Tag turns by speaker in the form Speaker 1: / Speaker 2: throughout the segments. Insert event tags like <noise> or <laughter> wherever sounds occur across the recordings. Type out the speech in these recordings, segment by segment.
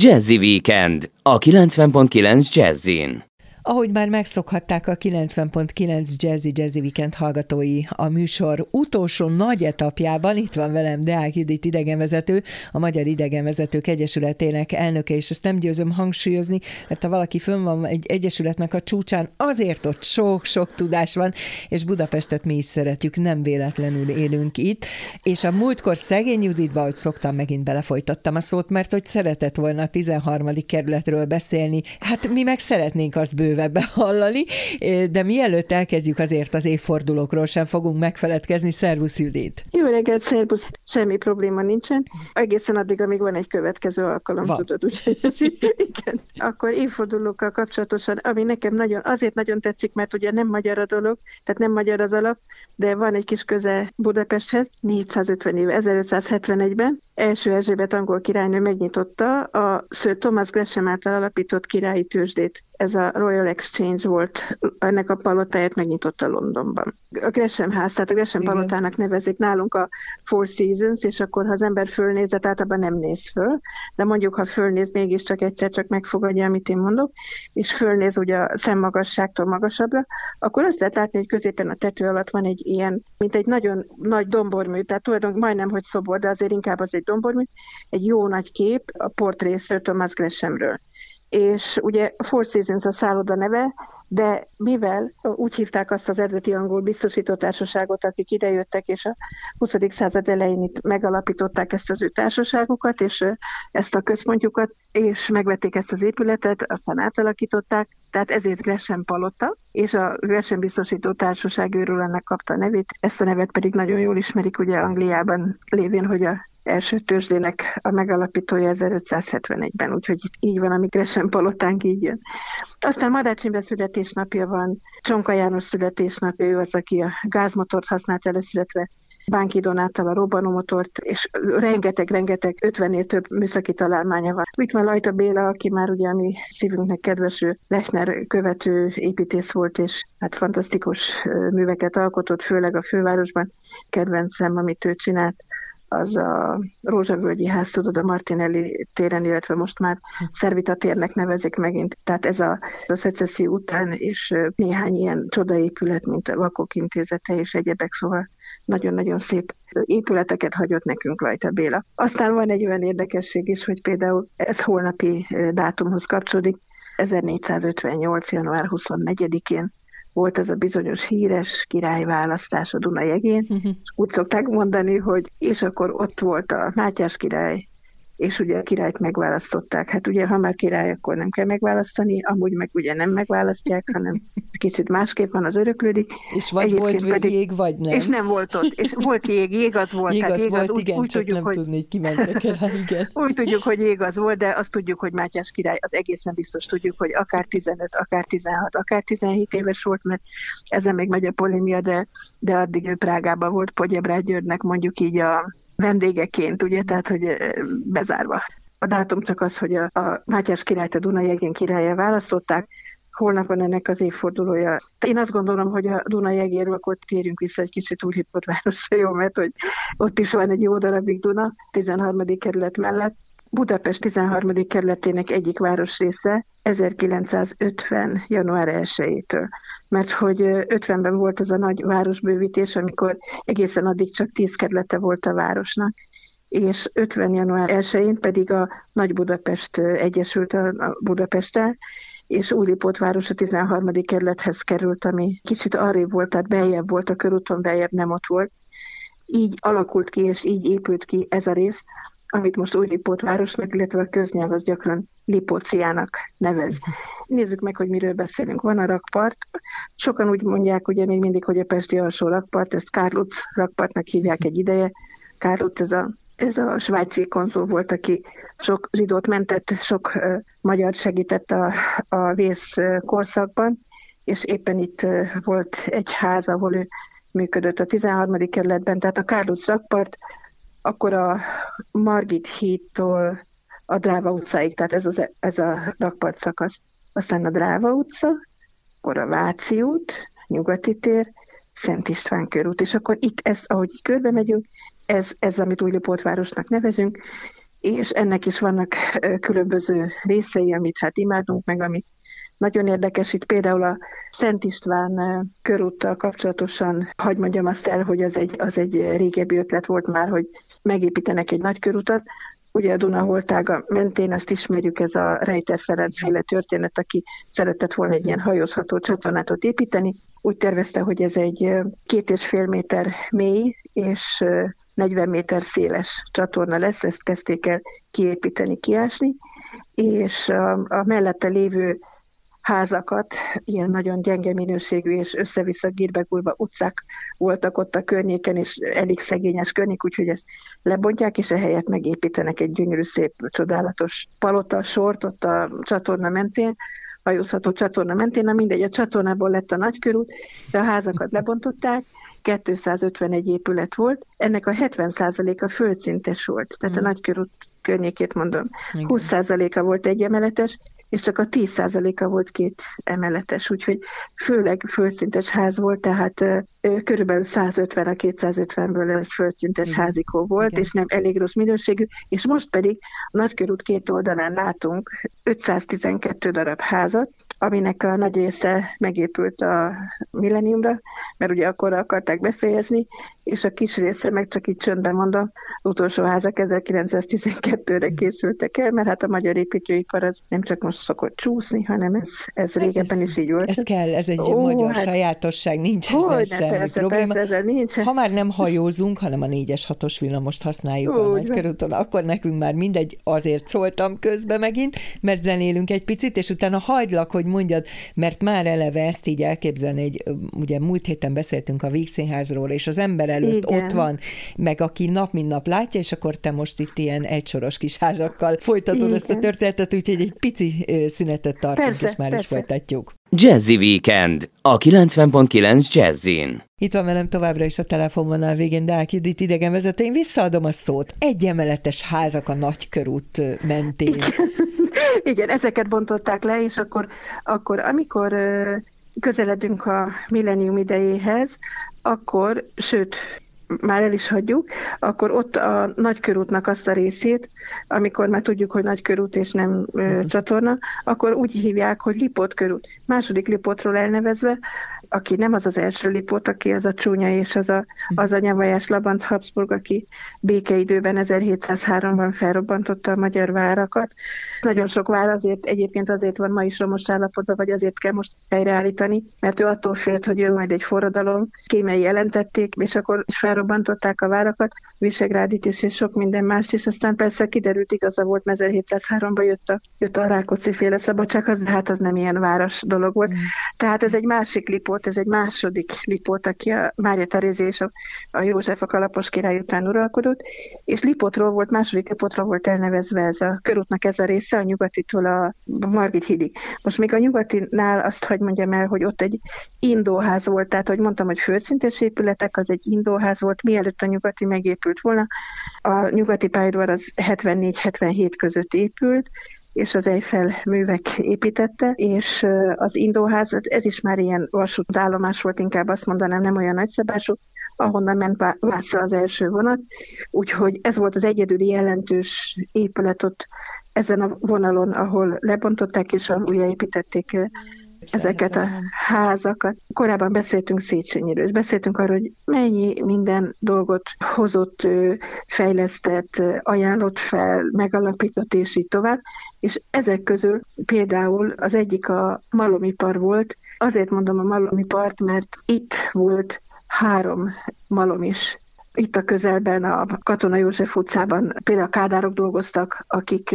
Speaker 1: Jazzy Weekend a 90.9 Jazzin.
Speaker 2: Ahogy már megszokhatták a 90.9 Jazzy Jazzy Weekend hallgatói a műsor utolsó nagy etapjában, itt van velem Deák Judit idegenvezető, a Magyar Idegenvezetők Egyesületének elnöke, és ezt nem győzöm hangsúlyozni, mert ha valaki fönn van egy egyesületnek a csúcsán, azért ott sok-sok tudás van, és Budapestet mi is szeretjük, nem véletlenül élünk itt, és a múltkor szegény Juditba, hogy szoktam, megint belefolytattam a szót, mert hogy szeretett volna a 13. kerületről beszélni, hát mi meg szeretnénk azt bőven bővebben <laughs> hallani, de mielőtt elkezdjük azért az évfordulókról sem fogunk megfeledkezni. Szervusz Judit!
Speaker 3: Jó reggelt, szervusz! Semmi probléma nincsen. Egészen addig, amíg van egy következő alkalom, van. tudod, úgyhogy <laughs> igen. Akkor évfordulókkal kapcsolatosan, ami nekem nagyon, azért nagyon tetszik, mert ugye nem magyar a dolog, tehát nem magyar az alap, de van egy kis köze Budapesthez, 450 év, 1571-ben, első Erzsébet angol királynő megnyitotta a Sir Thomas Gresham által alapított királyi tőzsdét. Ez a Royal Exchange volt, ennek a palotáját megnyitotta Londonban. A Gresham ház, tehát a Gresham Igen. palotának nevezik nálunk a Four Seasons, és akkor ha az ember fölnézett, általában nem néz föl, de mondjuk, ha fölnéz, mégiscsak egyszer csak megfogadja, amit én mondok, és fölnéz ugye a szemmagasságtól magasabbra, akkor azt lehet látni, hogy középen a tető alatt van egy ilyen, mint egy nagyon nagy dombormű, tehát tulajdonképpen majdnem, hogy szobor, de azért inkább az egy dombormű, egy jó nagy kép a portrészről Thomas Greshamről. És ugye Four Seasons a szálloda neve, de mivel úgy hívták azt az eredeti angol biztosító társaságot, akik idejöttek, és a 20. század elején itt megalapították ezt az ő társaságukat, és ezt a központjukat, és megvették ezt az épületet, aztán átalakították, tehát ezért Gresham Palota, és a Gresham biztosító őről ennek kapta a nevét, ezt a nevet pedig nagyon jól ismerik ugye Angliában lévén, hogy a első törzsdének a megalapítója 1571-ben, úgyhogy így van, amik Gresham palotánk így jön. Aztán Madács Imre születésnapja van, Csonka János születésnapja, ő az, aki a gázmotort használt előszületve, Bánki Donáttal a robbanómotort, és rengeteg-rengeteg 50-nél több műszaki találmánya van. Itt van Lajta Béla, aki már ugye a mi szívünknek kedveső Lechner követő építész volt, és hát fantasztikus műveket alkotott, főleg a fővárosban. Kedvencem, amit ő csinált az a Rózsavölgyi ház, tudod, a Martinelli téren, illetve most már Szervita térnek nevezik megint. Tehát ez a, a szecesszi után és néhány ilyen csodaépület, mint a Vakok Intézete és egyebek, szóval nagyon-nagyon szép épületeket hagyott nekünk rajta Béla. Aztán van egy olyan érdekesség is, hogy például ez holnapi dátumhoz kapcsolódik, 1458. január 24-én volt ez a bizonyos híres királyválasztás a Dunajegén. Uh-huh. <laughs> Úgy szokták mondani, hogy és akkor ott volt a Mátyás király, és ugye a királyt megválasztották. Hát ugye, ha már király, akkor nem kell megválasztani, amúgy meg ugye nem megválasztják, hanem kicsit másképp van, az öröklődik.
Speaker 2: És vagy Egyébként volt pedig, jég, vagy nem.
Speaker 3: És nem volt ott. És volt jég, jég az volt.
Speaker 2: Jég az
Speaker 3: jég
Speaker 2: volt, az, igen, úgy csak tudjuk, nem hogy, tudni, kimentek el igen. <laughs>
Speaker 3: Úgy tudjuk, hogy jég az volt, de azt tudjuk, hogy Mátyás király, az egészen biztos tudjuk, hogy akár 15, akár 16, akár 17 éves volt, mert ezen még megy a polémia, de, de addig ő Prágában volt Pogyebrágy Györgynek mondjuk így a vendégeként, ugye, tehát, hogy bezárva. A dátum csak az, hogy a, a Mátyás királyt a Dunajegén királya választották, holnap van ennek az évfordulója. Én azt gondolom, hogy a Dunajegéről akkor térjünk vissza egy kicsit újhívott városra, jó, mert hogy ott is van egy jó darabig Duna, 13. kerület mellett. Budapest 13. kerületének egyik városrésze 1950. január 1-től mert hogy 50-ben volt az a nagy városbővítés, amikor egészen addig csak 10 kerülete volt a városnak, és 50. január 1-én pedig a Nagy Budapest egyesült a Budapesttel, és Újlipótváros a 13. kerülethez került, ami kicsit arrébb volt, tehát beljebb volt a körúton, beljebb nem ott volt. Így alakult ki, és így épült ki ez a rész, amit most Újlipótvárosnak, illetve a köznyelv az gyakran Lipóciának nevez. Nézzük meg, hogy miről beszélünk. Van a rakpart. Sokan úgy mondják ugye még mindig, hogy a Pesti alsó rakpart, ezt Kárluc rakpartnak hívják egy ideje. Kárluc ez a, ez a svájci konzul volt, aki sok zsidót mentett, sok magyar segített a, a vész korszakban, és éppen itt volt egy ház, ahol ő működött a 13. kerületben, tehát a Kárluc rakpart, akkor a Margit hídtól a Dráva utcáig, tehát ez, az, ez a rakpart szakasz. Aztán a Dráva utca, akkor a Váci út, Nyugati tér, Szent István körút, és akkor itt ez, ahogy körbe megyünk, ez, ez amit Újlipótvárosnak nevezünk, és ennek is vannak különböző részei, amit hát imádunk, meg amit nagyon érdekes itt például a Szent István körúttal kapcsolatosan, hagy mondjam azt el, hogy az egy, az egy régebbi ötlet volt már, hogy megépítenek egy nagy körutat, Ugye a Dunaholtága mentén ezt ismerjük, ez a Rejter Ferenc féle történet, aki szeretett volna egy ilyen hajózható csatornátot építeni. Úgy tervezte, hogy ez egy két és fél méter mély és 40 méter széles csatorna lesz, ezt kezdték el kiépíteni, kiásni, és a, a mellette lévő házakat, ilyen nagyon gyenge minőségű és össze-vissza gírbegulva utcák voltak ott a környéken, és elég szegényes környék, úgyhogy ezt lebontják, és ehelyett megépítenek egy gyönyörű, szép, csodálatos palota sort ott a csatorna mentén, hajózható csatorna mentén, na mindegy, a csatornából lett a nagykörút, de a házakat lebontották, 251 épület volt, ennek a 70%-a földszintes volt, tehát mm. a nagykörút környékét mondom. Igen. 20%-a volt egy emeletes, és csak a 10%-a volt két emeletes, úgyhogy főleg földszintes ház volt, tehát körülbelül 150 a 250-ből ez földszintes Igen. házikó volt, Igen. és nem elég rossz minőségű, és most pedig a Nagykörút két oldalán látunk 512 darab házat, aminek a nagy része megépült a milleniumra, mert ugye akkor akarták befejezni, és a kis része meg csak így csöndben mondom, utolsó házak 1912-re készültek el, mert hát a magyar építőipar az nem csak most szokott csúszni, hanem ez, ez hát régebben ez, is így volt.
Speaker 2: Ez kell, ez egy Ó, magyar hát, sajátosság, nincs ezzel persze, probléma. Persze, nincs. Ha már nem hajózunk, hanem a 4-es 6-os villamost használjuk Úgy, a nagykörúton, akkor nekünk már mindegy, azért szóltam közbe megint, mert zenélünk egy picit, és utána hagylak, hogy mondjad, mert már eleve ezt így elképzelni, hogy ugye múlt héten beszéltünk a Vígszínházról, és az ember előtt Igen. ott van, meg aki nap mint nap látja, és akkor te most itt ilyen egysoros kis házakkal folytatod Igen. ezt a történetet, úgyhogy egy pici szünetet tartunk, persze, és már persze. is folytatjuk.
Speaker 1: Jazzy Weekend, a 90.9 Jazzin.
Speaker 2: Itt van velem továbbra is a telefonvonal végén Deák Judit idegenvezető. Én visszaadom a szót. Egyemeletes házak a nagykörút mentén. Igen. <laughs>
Speaker 3: Igen, ezeket bontották le, és akkor, akkor amikor közeledünk a millennium idejéhez, akkor, sőt, már el is hagyjuk, akkor ott a nagykörútnak azt a részét, amikor már tudjuk, hogy nagykörút és nem ö, uh-huh. csatorna, akkor úgy hívják, hogy Lipot körút. Második Lipotról elnevezve, aki nem az az első Lipot, aki az a csúnya és az a, az a nyavajás Labanc Habsburg, aki békeidőben 1703-ban felrobbantotta a magyar várakat. Nagyon sok vár azért, egyébként azért van ma is romos állapotban, vagy azért kell most helyreállítani, mert ő attól félt, hogy jön majd egy forradalom, kémei jelentették, és akkor is felrobbantották a várakat, Visegrádit is, és sok minden más, és aztán persze kiderült, igaza volt, 1703-ban jött a, jött a Rákóczi féle szabadság, az, de hát az nem ilyen város dolog volt. Mm. Tehát ez egy másik lipót, ez egy második lipót, aki a Mária Terézi és a, a József a Kalapos király után uralkodott, és Lipotról volt, második Lipotról volt elnevezve ez a körútnak ez a része, a nyugatitól a Margit hídig. Most még a nyugatinál azt hagy mondjam el, hogy ott egy indóház volt, tehát hogy mondtam, hogy földszintes épületek, az egy indóház volt, mielőtt a nyugati megépült volna. A nyugati pályaudvar az 74-77 között épült, és az Eiffel művek építette, és az Indóház, ez is már ilyen vasútállomás volt, inkább azt mondanám, nem olyan nagyszabású, ahonnan ment Vászra az első vonat, úgyhogy ez volt az egyedüli jelentős épület ott ezen a vonalon, ahol lebontották és újjáépítették ezeket a házakat. Korábban beszéltünk Széchenyiről, és beszéltünk arról, hogy mennyi minden dolgot hozott, fejlesztett, ajánlott fel, megalapított, és így tovább. És ezek közül például az egyik a malomipar volt. Azért mondom a malomipart, mert itt volt három malom is itt a közelben, a Katona József utcában például kádárok dolgoztak, akik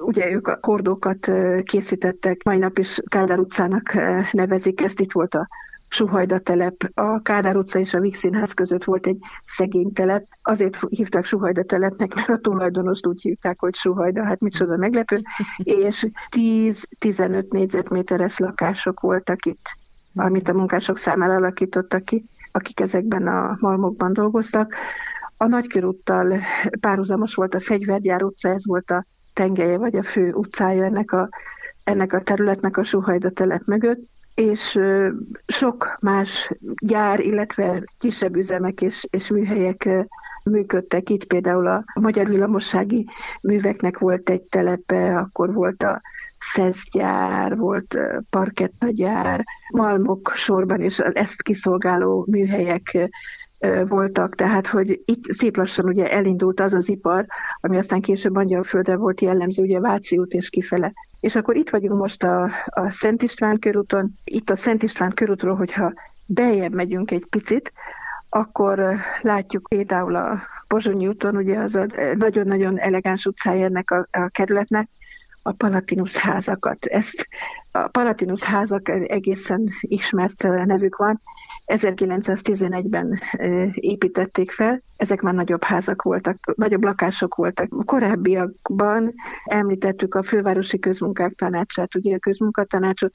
Speaker 3: ugye ők a kordókat készítettek, mai nap is Kádár utcának nevezik, ezt itt volt a Suhajda telep. A Kádár utca és a Víg Színház között volt egy szegény telep. Azért hívták Suhajda telepnek, mert a tulajdonost úgy hívták, hogy Suhajda, hát micsoda meglepő. És 10-15 négyzetméteres lakások voltak itt, amit a munkások számára alakítottak ki, akik ezekben a malmokban dolgoztak. A Nagykörúttal párhuzamos volt a Fegyvergyár utca, ez volt a tengelye vagy a fő utcája ennek a, ennek a területnek a Suhajda telep mögött, és sok más gyár, illetve kisebb üzemek és, és műhelyek működtek. Itt, például a Magyar Villamossági Műveknek volt egy telepe, akkor volt a szeszgyár, volt parkettagyár, malmok sorban, és ezt kiszolgáló műhelyek voltak, tehát hogy itt szép lassan ugye elindult az az ipar, ami aztán később Angyalföldre volt jellemző, ugye Váci út és kifele. És akkor itt vagyunk most a, a Szent István körúton. Itt a Szent István körútról, hogyha bejebb megyünk egy picit, akkor látjuk például a Pozsonyi úton, ugye az a nagyon-nagyon elegáns utcája ennek a, a kerületnek, a Palatinus házakat. Ezt a Palatinus házak egészen ismert nevük van, 1911-ben építették fel, ezek már nagyobb házak voltak, nagyobb lakások voltak. Korábbiakban említettük a fővárosi közmunkák tanácsát, ugye a közmunkatanácsot,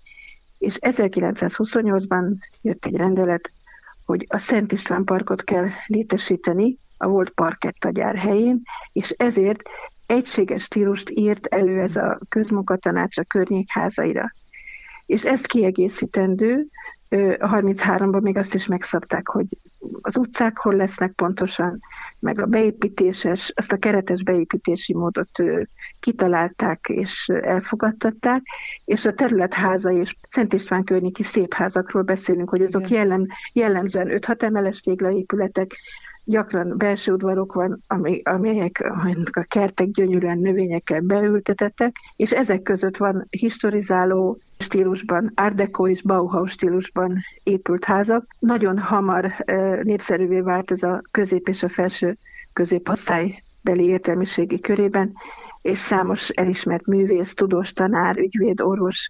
Speaker 3: és 1928-ban jött egy rendelet, hogy a Szent István parkot kell létesíteni a volt parkettagyár helyén, és ezért egységes stílust írt elő ez a közmunkatanács a környékházaira. És ezt kiegészítendő, 33-ban még azt is megszabták, hogy az utcák hol lesznek pontosan, meg a beépítéses, azt a keretes beépítési módot kitalálták és elfogadtatták, és a területháza és Szent István környéki szép házakról beszélünk, hogy azok jellem, jellemzően 5-6 emeles téglaépületek, gyakran belső udvarok van, amelyek a kertek gyönyörűen növényekkel beültetettek, és ezek között van historizáló stílusban, Art Deco és Bauhaus stílusban épült házak. Nagyon hamar népszerűvé vált ez a közép és a felső középosztály beli értelmiségi körében, és számos elismert művész, tudós, tanár, ügyvéd, orvos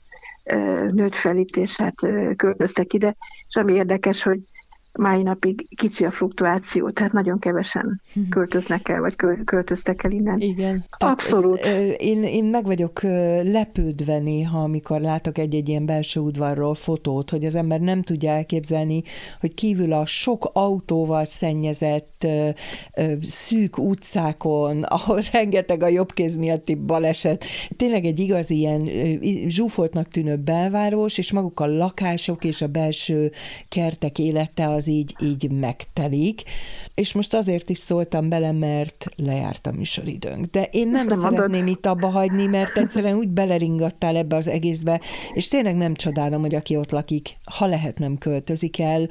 Speaker 3: nőtt felítésát költöztek ide, és ami érdekes, hogy mai napig kicsi a fluktuáció, tehát nagyon kevesen mhm. költöznek el, vagy költöztek el innen.
Speaker 2: Igen.
Speaker 3: Abszolút.
Speaker 2: Ez, én, én meg vagyok lepődve néha, amikor látok egy-egy ilyen belső udvarról fotót, hogy az ember nem tudja elképzelni, hogy kívül a sok autóval szennyezett szűk utcákon, <laughs> ahol rengeteg a jobbkéz miatti baleset, tényleg egy igazi ilyen zsúfoltnak tűnő belváros, és maguk a lakások és a belső kertek élete az az így, így megtelik, és most azért is szóltam bele, mert lejárt a műsoridőnk. De én nem, nem szeretném adod. itt abba hagyni, mert egyszerűen úgy beleringattál ebbe az egészbe, és tényleg nem csodálom, hogy aki ott lakik, ha lehet nem költözik el,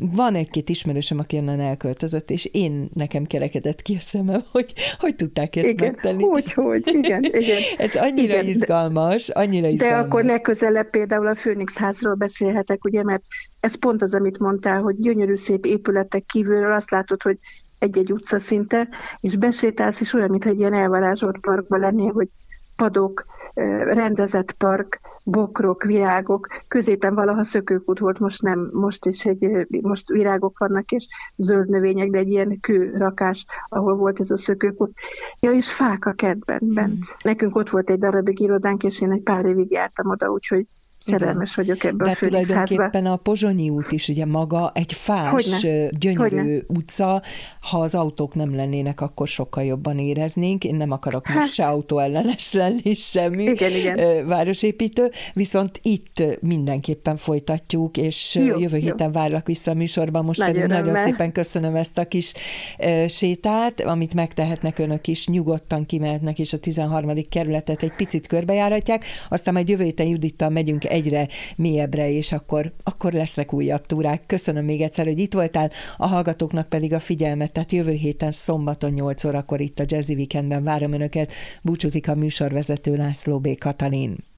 Speaker 2: van egy-két ismerősöm, aki onnan elköltözött, és én nekem kerekedett ki a szemem, <laughs> hogy hogy tudták ezt
Speaker 3: igen,
Speaker 2: megtenni.
Speaker 3: Hogy, hogy, igen, igen. <laughs>
Speaker 2: Ez annyira igen, izgalmas, annyira izgalmas.
Speaker 3: De akkor legközelebb például a Főnix házról beszélhetek, ugye, mert ez pont az, amit mondtál, hogy gyönyörű szép épületek kívülről azt látod, hogy egy-egy utca szinte, és besétálsz, és olyan, mintha egy ilyen elvarázsolt parkban lennél, hogy padok, rendezett park, bokrok, virágok, középen valaha szökőkút volt, most nem, most is egy, most virágok vannak, és zöld növények, de egy ilyen kőrakás, ahol volt ez a szökőkút. Ja, és fák a kertben bent. Hmm. Nekünk ott volt egy darabig irodánk, és én egy pár évig jártam oda, úgyhogy szerelmes vagyok ebben
Speaker 2: De
Speaker 3: a
Speaker 2: tulajdonképpen a Pozsonyi út is ugye maga egy fás, Hogyne. gyönyörű Hogyne. utca, ha az autók nem lennének, akkor sokkal jobban éreznénk. Én nem akarok hát. most se autóellenes lenni, semmi
Speaker 3: igen, igen.
Speaker 2: városépítő, viszont itt mindenképpen folytatjuk, és jó, jövő héten jó. várlak vissza a műsorban, most Nagy pedig örömmel. nagyon szépen köszönöm ezt a kis sétát, amit megtehetnek önök is, nyugodtan kimehetnek, és a 13. kerületet egy picit körbejáratják, aztán majd jövő héten Judittal megyünk egyre mélyebbre, és akkor, akkor lesznek újabb túrák. Köszönöm még egyszer, hogy itt voltál, a hallgatóknak pedig a figyelmet, tehát jövő héten szombaton 8 órakor itt a Jazzy Weekendben várom Önöket, búcsúzik a műsorvezető László B. Katalin.